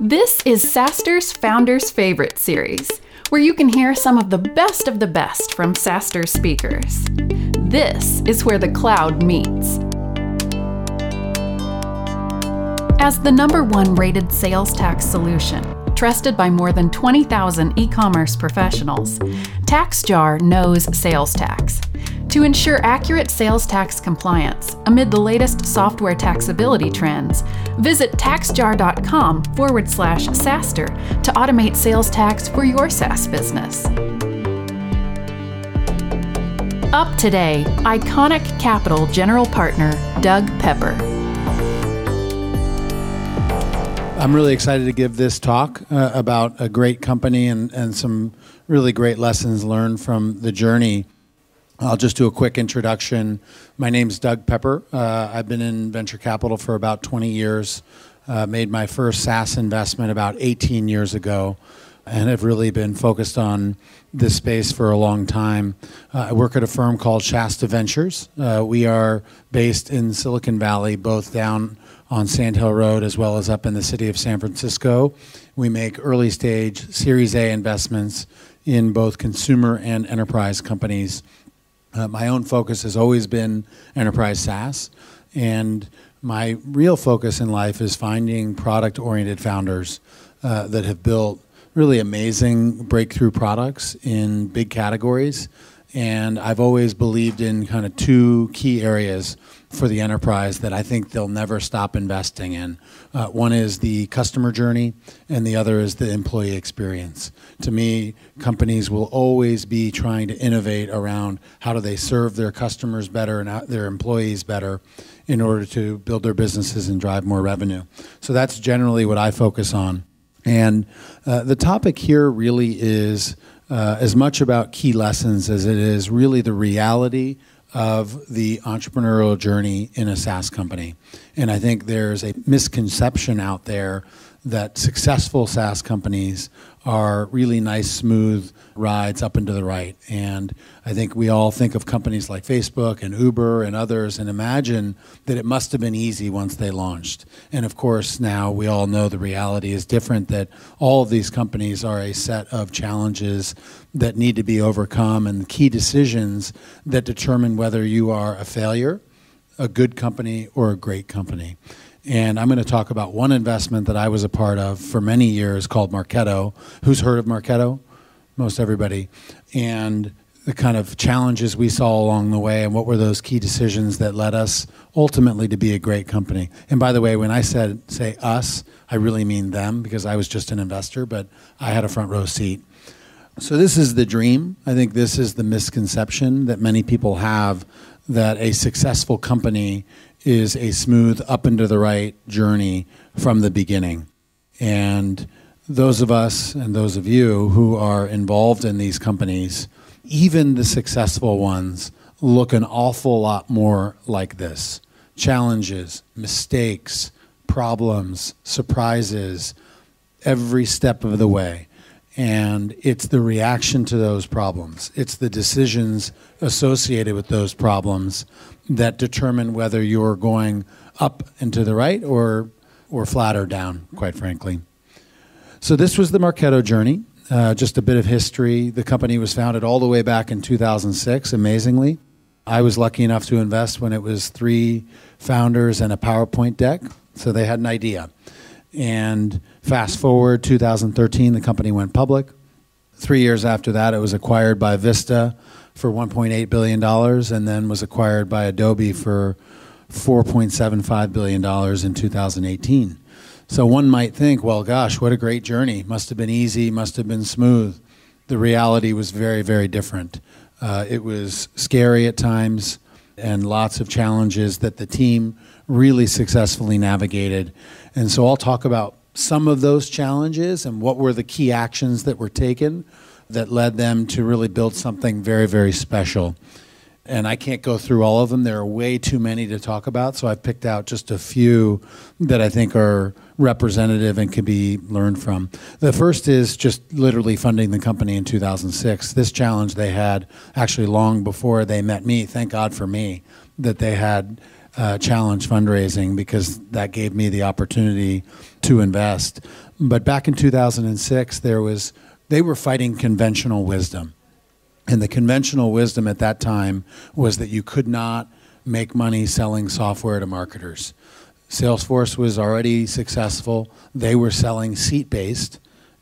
This is SaaStr's Founders Favorite series, where you can hear some of the best of the best from Saster speakers. This is where the cloud meets. As the number one rated sales tax solution, trusted by more than 20,000 e commerce professionals, TaxJar knows sales tax. To ensure accurate sales tax compliance amid the latest software taxability trends, visit taxjar.com forward slash SaaStr to automate sales tax for your SaaS business. Up today, ICONIQ Capital General Partner Doug Pepper. I'm really excited to give this talk uh, about a great company and, and some really great lessons learned from the journey. I'll just do a quick introduction. My name's Doug Pepper. Uh, I've been in venture capital for about 20 years. Uh, made my first SaaS investment about 18 years ago, and have really been focused on this space for a long time. Uh, I work at a firm called Shasta Ventures. Uh, we are based in Silicon Valley, both down on Sand Hill Road as well as up in the city of San Francisco. We make early stage Series A investments in both consumer and enterprise companies. Uh, my own focus has always been enterprise SaaS, and my real focus in life is finding product oriented founders uh, that have built really amazing breakthrough products in big categories. And I've always believed in kind of two key areas for the enterprise that I think they'll never stop investing in. Uh, one is the customer journey, and the other is the employee experience. To me, companies will always be trying to innovate around how do they serve their customers better and their employees better in order to build their businesses and drive more revenue. So that's generally what I focus on. And uh, the topic here really is uh, as much about key lessons as it is really the reality of the entrepreneurial journey in a SaaS company. And I think there's a misconception out there that successful SaaS companies are really nice, smooth rides up and to the right. And I think we all think of companies like Facebook and Uber and others and imagine that it must have been easy once they launched. And of course, now we all know the reality is different that all of these companies are a set of challenges that need to be overcome and key decisions that determine whether you are a failure, a good company, or a great company. And I'm going to talk about one investment that I was a part of for many years called Marketo. Who's heard of Marketo? Most everybody. And the kind of challenges we saw along the way and what were those key decisions that led us ultimately to be a great company. And by the way, when I said say us, I really mean them because I was just an investor, but I had a front row seat. So this is the dream. I think this is the misconception that many people have that a successful company is a smooth up and to the right journey from the beginning. And those of us and those of you who are involved in these companies, even the successful ones, look an awful lot more like this challenges, mistakes, problems, surprises, every step of the way. And it's the reaction to those problems, it's the decisions associated with those problems that determine whether you're going up and to the right or, or flat or down, quite frankly. So, this was the Marketo journey. Uh, just a bit of history. The company was founded all the way back in 2006, amazingly. I was lucky enough to invest when it was three founders and a PowerPoint deck, so they had an idea. And fast forward 2013, the company went public. Three years after that, it was acquired by Vista, for $1.8 billion and then was acquired by Adobe for $4.75 billion in 2018. So one might think, well, gosh, what a great journey. Must have been easy, must have been smooth. The reality was very, very different. Uh, it was scary at times and lots of challenges that the team really successfully navigated. And so I'll talk about some of those challenges and what were the key actions that were taken that led them to really build something very, very special. And I can't go through all of them. There are way too many to talk about, so I've picked out just a few that I think are representative and can be learned from. The first is just literally funding the company in 2006. This challenge they had actually long before they met me. Thank God for me that they had uh, challenge fundraising because that gave me the opportunity to invest. But back in 2006, there was they were fighting conventional wisdom. And the conventional wisdom at that time was that you could not make money selling software to marketers. Salesforce was already successful. They were selling seat based.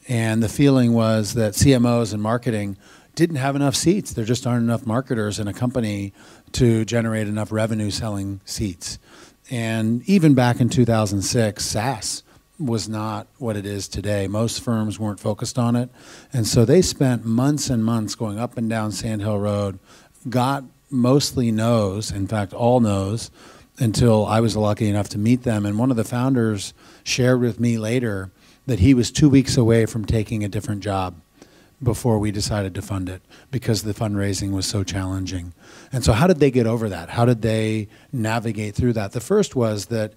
And the feeling was that CMOs and marketing didn't have enough seats. There just aren't enough marketers in a company to generate enough revenue selling seats. And even back in 2006, SaaS was not what it is today. Most firms weren't focused on it. And so they spent months and months going up and down Sand Hill Road, got mostly no's, in fact, all no's, until I was lucky enough to meet them. And one of the founders shared with me later that he was two weeks away from taking a different job before we decided to fund it because the fundraising was so challenging. And so, how did they get over that? How did they navigate through that? The first was that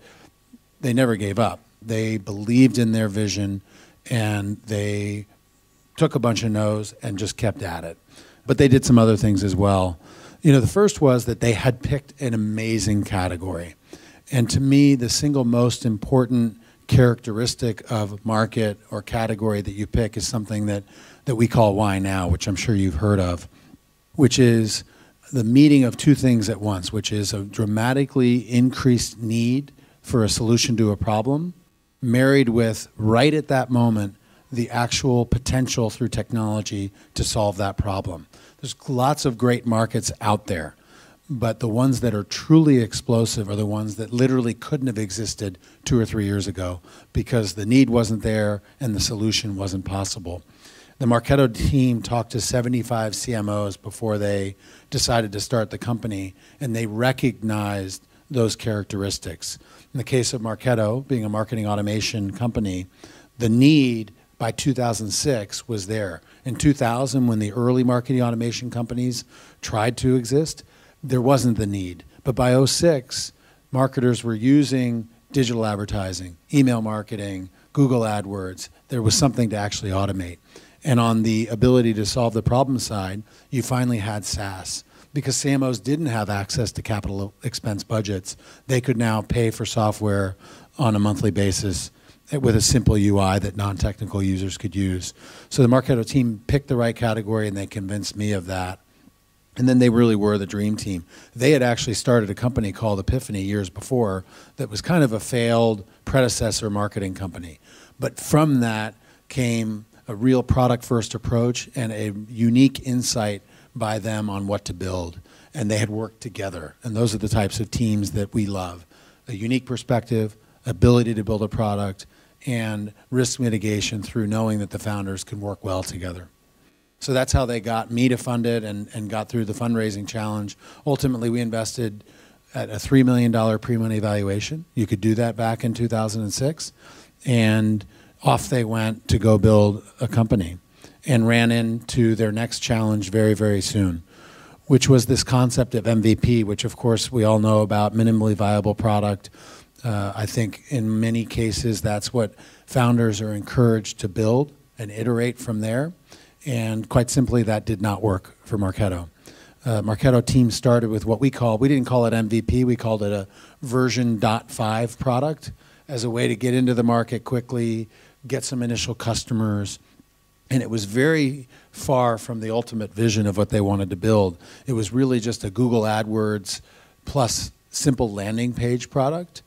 they never gave up they believed in their vision and they took a bunch of no's and just kept at it. But they did some other things as well. You know, the first was that they had picked an amazing category. And to me, the single most important characteristic of market or category that you pick is something that, that we call why now, which I'm sure you've heard of, which is the meeting of two things at once, which is a dramatically increased need for a solution to a problem married with right at that moment the actual potential through technology to solve that problem. There's lots of great markets out there, but the ones that are truly explosive are the ones that literally couldn't have existed two or three years ago because the need wasn't there and the solution wasn't possible. The Marketo team talked to 75 CMOs before they decided to start the company, and they recognized those characteristics. In the case of Marketo, being a marketing automation company, the need by 2006 was there. In 2000, when the early marketing automation companies tried to exist, there wasn't the need. But by 06, marketers were using digital advertising, email marketing, Google AdWords. There was something to actually automate. And on the ability to solve the problem side, you finally had SaaS because CMOs didn't have access to capital expense budgets, they could now pay for software on a monthly basis with a simple UI that non-technical users could use. So the Marketo team picked the right category and they convinced me of that. And then they really were the dream team. They had actually started a company called E.piphany years before that was kind of a failed predecessor marketing company. But from that came a real product first approach and a unique insight by them on what to build. And they had worked together. And those are the types of teams that we love a unique perspective, ability to build a product, and risk mitigation through knowing that the founders can work well together. So that's how they got me to fund it and, and got through the fundraising challenge. Ultimately, we invested at a $3 million pre money valuation. You could do that back in 2006. And off they went to go build a company and ran into their next challenge very, very soon, which was this concept of MVP, which of course we all know about minimally viable product. Uh, I think in many cases that's what founders are encouraged to build and iterate from there. And quite simply, that did not work for Marketo. Uh, Marketo team started with what we call, we didn't call it MVP, we called it a version .5 product as a way to get into the market quickly, get some initial customers, and it was very far from the ultimate vision of what they wanted to build. It was really just a Google AdWords plus simple landing page product.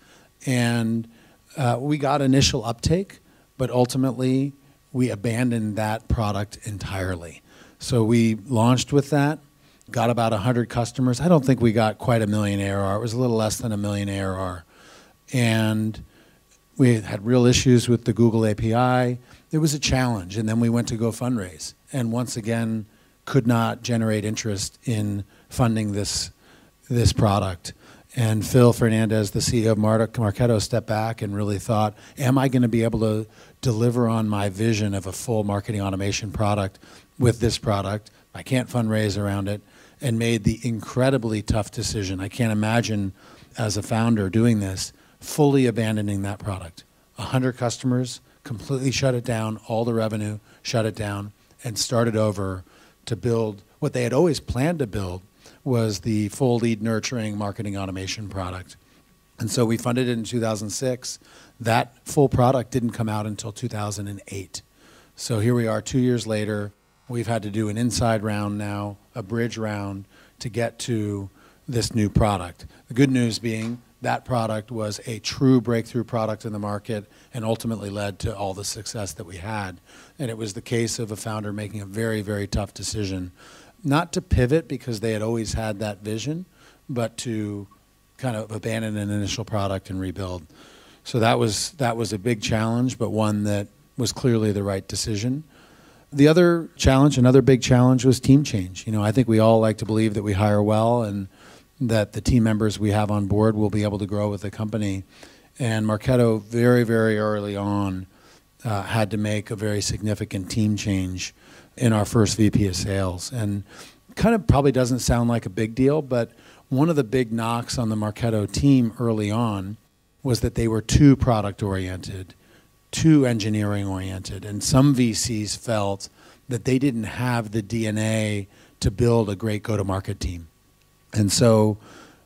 And uh, we got initial uptake, but ultimately we abandoned that product entirely. So we launched with that, got about 100 customers. I don't think we got quite a million ARR. It was a little less than a million ARR. And we had real issues with the Google API it was a challenge. And then we went to go fundraise, and once again, could not generate interest in funding this this product. And Phil Fernandez, the CEO of Marketo, stepped back and really thought, "Am I going to be able to deliver on my vision of a full marketing automation product with this product? I can't fundraise around it." And made the incredibly tough decision. I can't imagine, as a founder, doing this, fully abandoning that product. 100 customers, completely shut it down, all the revenue, shut it down, and started over to build what they had always planned to build was the full lead nurturing marketing automation product. And so we funded it in 2006. That full product didn't come out until 2008. So here we are, two years later. We've had to do an inside round now, a bridge round to get to this new product. The good news being that product was a true breakthrough product in the market and ultimately led to all the success that we had. And it was the case of a founder making a very, very tough decision, not to pivot because they had always had that vision, but to kind of abandon an initial product and rebuild. So that was that was a big challenge, but one that was clearly the right decision. The other challenge, another big challenge, was team change. You know, I think we all like to believe that we hire well and that the team members we have on board will be able to grow with the company. And Marketo, very, very early on, uh, had to make a very significant team change in our first VP of sales. And kind of probably doesn't sound like a big deal, but one of the big knocks on the Marketo team early on was that they were too product oriented, too engineering oriented. And some VCs felt that they didn't have the DNA to build a great go to market team. And so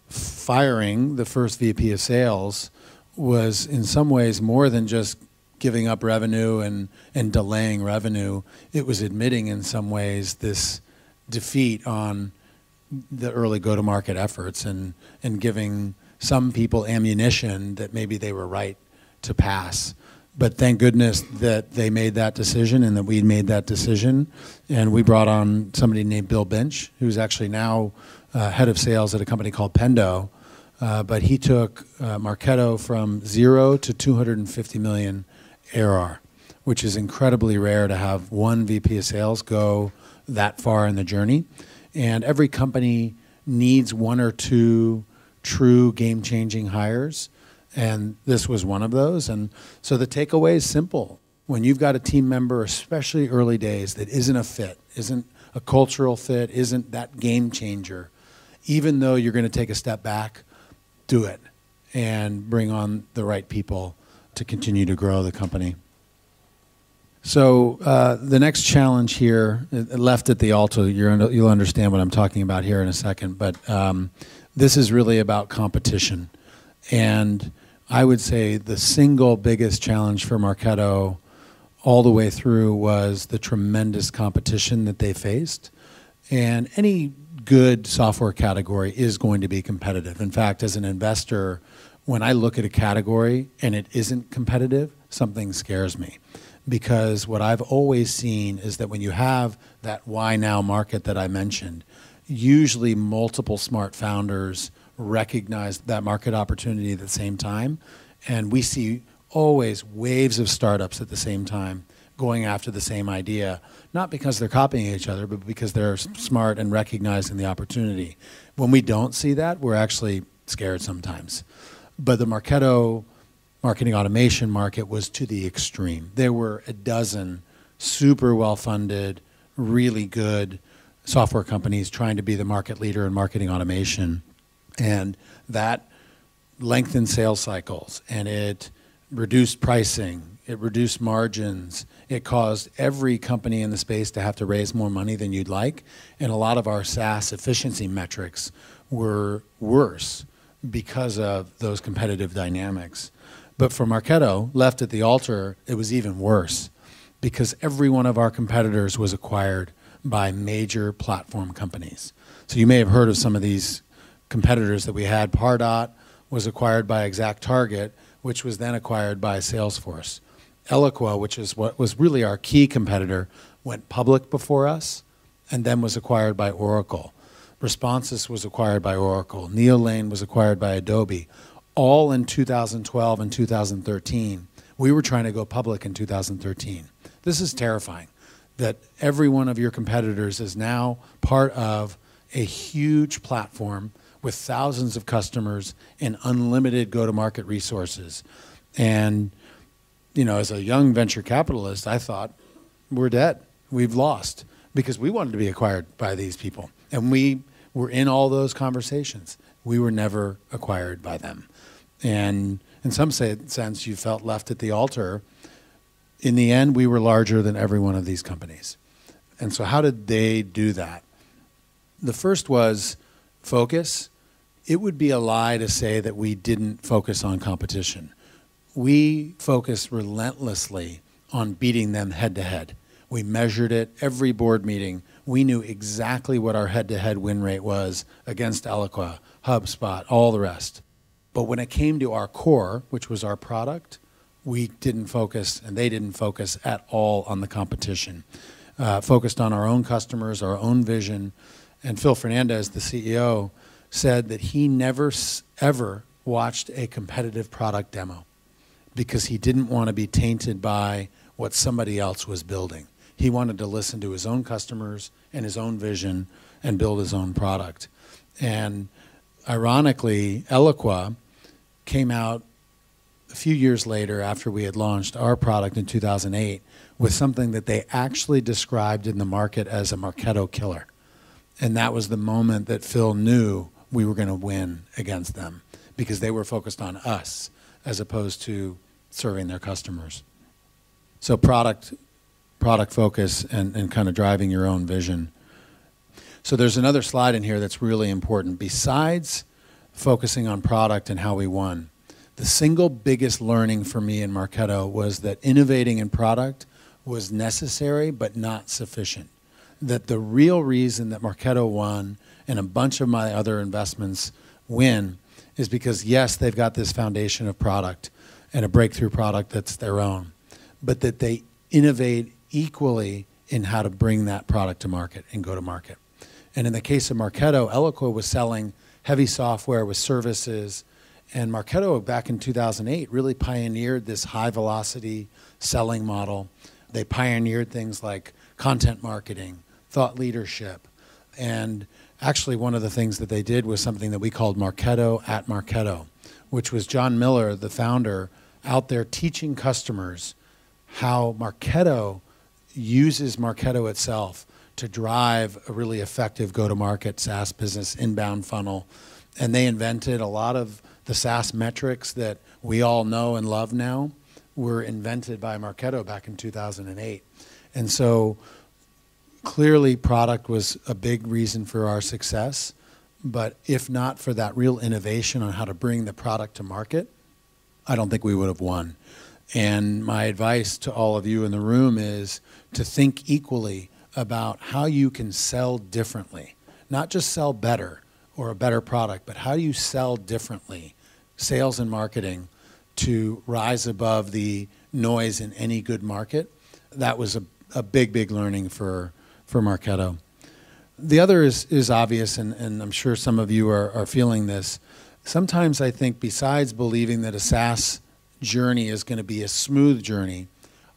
firing the first VP of sales was in some ways more than just giving up revenue and, and delaying revenue. It was admitting in some ways this defeat on the early go to market efforts and, and giving some people ammunition that maybe they were right to pass. But thank goodness that they made that decision and that we made that decision. And we brought on somebody named Bill Binch, who's actually now uh, head of sales at a company called Pendo. Uh, but he took uh, Marketo from zero to 250 million ARR, which is incredibly rare to have one VP of sales go that far in the journey. And every company needs one or two true game changing hires. And this was one of those. And so the takeaway is simple. When you've got a team member, especially early days, that isn't a fit, isn't a cultural fit, isn't that game changer, even though you're going to take a step back, do it and bring on the right people to continue to grow the company. So uh, the next challenge here, uh, left at the altar, you'll understand what I'm talking about here in a second. But um, this is really about competition, and I would say the single biggest challenge for Marketo all the way through was the tremendous competition that they faced. And any good software category is going to be competitive. In fact, as an investor, when I look at a category and it isn't competitive, something scares me. Because what I've always seen is that when you have that why now market that I mentioned, usually multiple smart founders recognize that market opportunity at the same time. And we see always waves of startups at the same time going after the same idea, not because they're copying each other, but because they're smart and recognizing the opportunity. When we don't see that, we're actually scared sometimes. But the Marketo marketing automation market was to the extreme. There were a dozen super well funded, really good software companies trying to be the market leader in marketing automation. And that lengthened sales cycles and it reduced pricing it reduced margins. It caused every company in the space to have to raise more money than you'd like. And a lot of our SaaS efficiency metrics were worse because of those competitive dynamics. But for Marketo, left at the altar, it was even worse because every one of our competitors was acquired by major platform companies. So you may have heard of some of these competitors that we had. Pardot was acquired by ExactTarget, which was then acquired by Salesforce. Eloqua, which is what was really our key competitor, went public before us and then was acquired by Oracle. Responsys was acquired by Oracle. Neolane was acquired by Adobe. All in 2012 and 2013. We were trying to go public in 2013. This is terrifying that every one of your competitors is now part of a huge platform with thousands of customers and unlimited go to market resources. And you know, as a young venture capitalist, I thought we're dead. We've lost because we wanted to be acquired by these people. And we were in all those conversations. We were never acquired by them. And in some sense, you felt left at the altar. In the end, we were larger than every one of these companies. And so, how did they do that? The first was focus, it would be a lie to say that we didn't focus on competition. We focused relentlessly on beating them head to head. We measured it every board meeting. We knew exactly what our head to head win rate was against Eloqua, HubSpot, all the rest. But when it came to our core, which was our product, we didn't focus, and they didn't focus at all on the competition. Uh, focused on our own customers, our own vision. And Phil Fernandez, the CEO, said that he never ever watched a competitive product demo because he didn't want to be tainted by what somebody else was building. He wanted to listen to his own customers and his own vision and build his own product. And ironically, Eloqua came out a few years later after we had launched our product in 2008 with something that they actually described in the market as a Marketo killer. And that was the moment that Phil knew we were going to win against them because they were focused on us as opposed to serving their customers. So product product focus and, and kind of driving your own vision. So there's another slide in here that's really important. Besides focusing on product and how we won, the single biggest learning for me in Marketo was that innovating in product was necessary but not sufficient. That the real reason that Marketo won and a bunch of my other investments win is because, yes, they've got this foundation of product and a breakthrough product that's their own, but that they innovate equally in how to bring that product to market and go to market. And in the case of Marketo, Eloqua was selling heavy software with services. And Marketo, back in 2008, really pioneered this high velocity selling model. They pioneered things like content marketing, thought leadership, and actually, one of the things that they did was something that we called Marketo at Marketo, which was Jon Miller, the founder, out there teaching customers how Marketo uses Marketo itself to drive a really effective go to market SaaS business inbound funnel. And they invented a lot of the SaaS metrics that we all know and love now were invented by Marketo back in 2008. And so clearly product was a big reason for our success but if not for that real innovation on how to bring the product to market i don't think we would have won and my advice to all of you in the room is to think equally about how you can sell differently not just sell better or a better product but how do you sell differently sales and marketing to rise above the noise in any good market that was a, a big big learning for for Marketo. The other is, is obvious, and, and I'm sure some of you are, are feeling this. Sometimes I think, besides believing that a SaaS journey is going to be a smooth journey,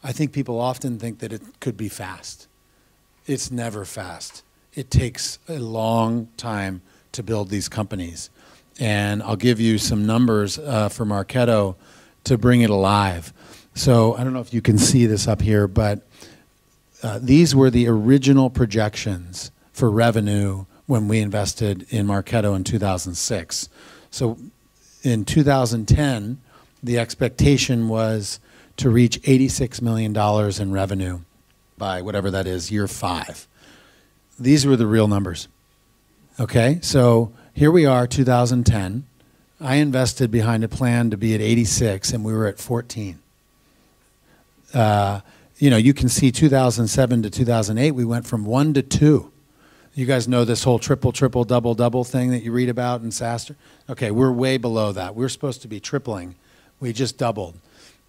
I think people often think that it could be fast. It's never fast. It takes a long time to build these companies. And I'll give you some numbers uh, for Marketo to bring it alive. So I don't know if you can see this up here, but uh, these were the original projections for revenue when we invested in Marketo in 2006. So in 2010, the expectation was to reach $86 million in revenue by whatever that is, year five. These were the real numbers. Okay, so here we are, 2010. I invested behind a plan to be at 86, and we were at 14. Uh, you know, you can see 2007 to 2008, we went from one to two. You guys know this whole triple, triple, double, double thing that you read about in SaaStr? Okay, we're way below that. We're supposed to be tripling. We just doubled.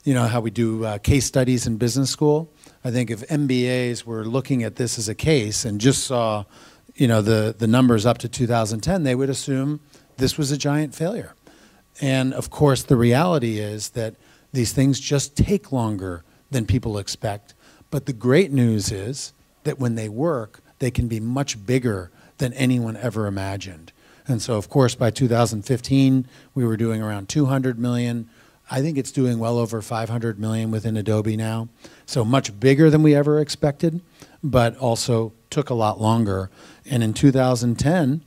You know how we do uh, case studies in business school? I think if MBAs were looking at this as a case and just saw, you know, the, the numbers up to 2010, they would assume this was a giant failure. And of course, the reality is that these things just take longer than people expect. But the great news is that when they work, they can be much bigger than anyone ever imagined. And so, of course, by 2015, we were doing around 200 million. I think it's doing well over 500 million within Adobe now. So, much bigger than we ever expected, but also took a lot longer. And in 2010,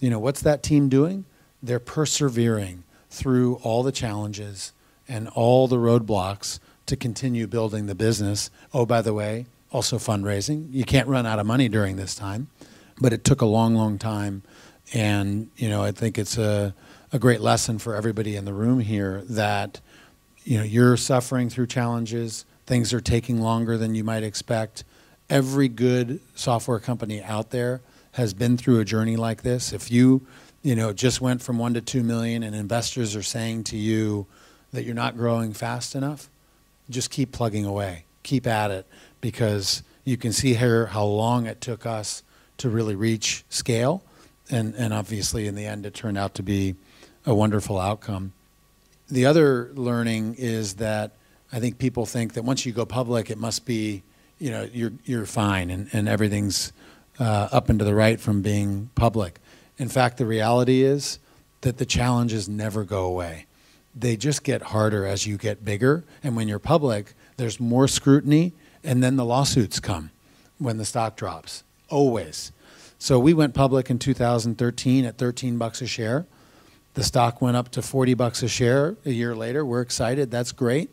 you know, what's that team doing? They're persevering through all the challenges and all the roadblocks to continue building the business. Oh, by the way, also fundraising. You can't run out of money during this time, but it took a long, long time. And, you know, I think it's a, a great lesson for everybody in the room here that, you know, you're suffering through challenges, things are taking longer than you might expect. Every good software company out there has been through a journey like this. If you, you know, just went from one to two million and investors are saying to you that you're not growing fast enough, just keep plugging away, keep at it, because you can see here how long it took us to really reach scale. And, and obviously, in the end, it turned out to be a wonderful outcome. The other learning is that I think people think that once you go public, it must be, you know, you're, you're fine and, and everything's uh, up and to the right from being public. In fact, the reality is that the challenges never go away. They just get harder as you get bigger. And when you're public, there's more scrutiny, and then the lawsuits come when the stock drops. Always. So we went public in 2013 at 13 bucks a share. The stock went up to 40 bucks a share a year later. We're excited. That's great.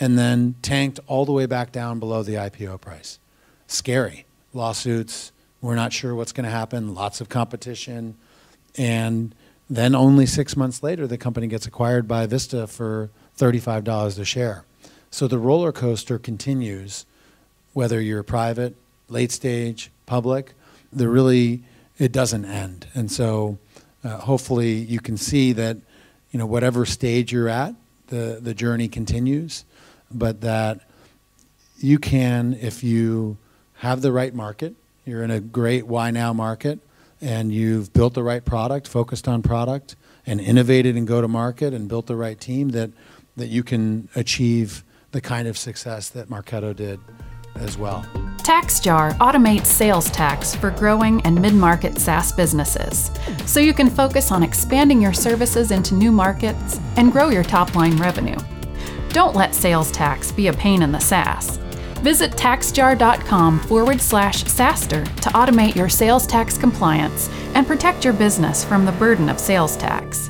And then tanked all the way back down below the IPO price. Scary. Lawsuits. We're not sure what's going to happen. Lots of competition. And then only six months later, the company gets acquired by Vista for $35 a share. So the roller coaster continues, whether you're private, late stage, public. The really, it doesn't end. And so uh, hopefully you can see that, you know, whatever stage you're at, the, the journey continues, but that you can, if you have the right market, you're in a great why now market, and you've built the right product, focused on product, and innovated and go to market and built the right team, that, that you can achieve the kind of success that Marketo did as well. TaxJar automates sales tax for growing and mid market SaaS businesses, so you can focus on expanding your services into new markets and grow your top line revenue. Don't let sales tax be a pain in the SaaS. Visit taxjar.com forward slash SaaStr to automate your sales tax compliance and protect your business from the burden of sales tax.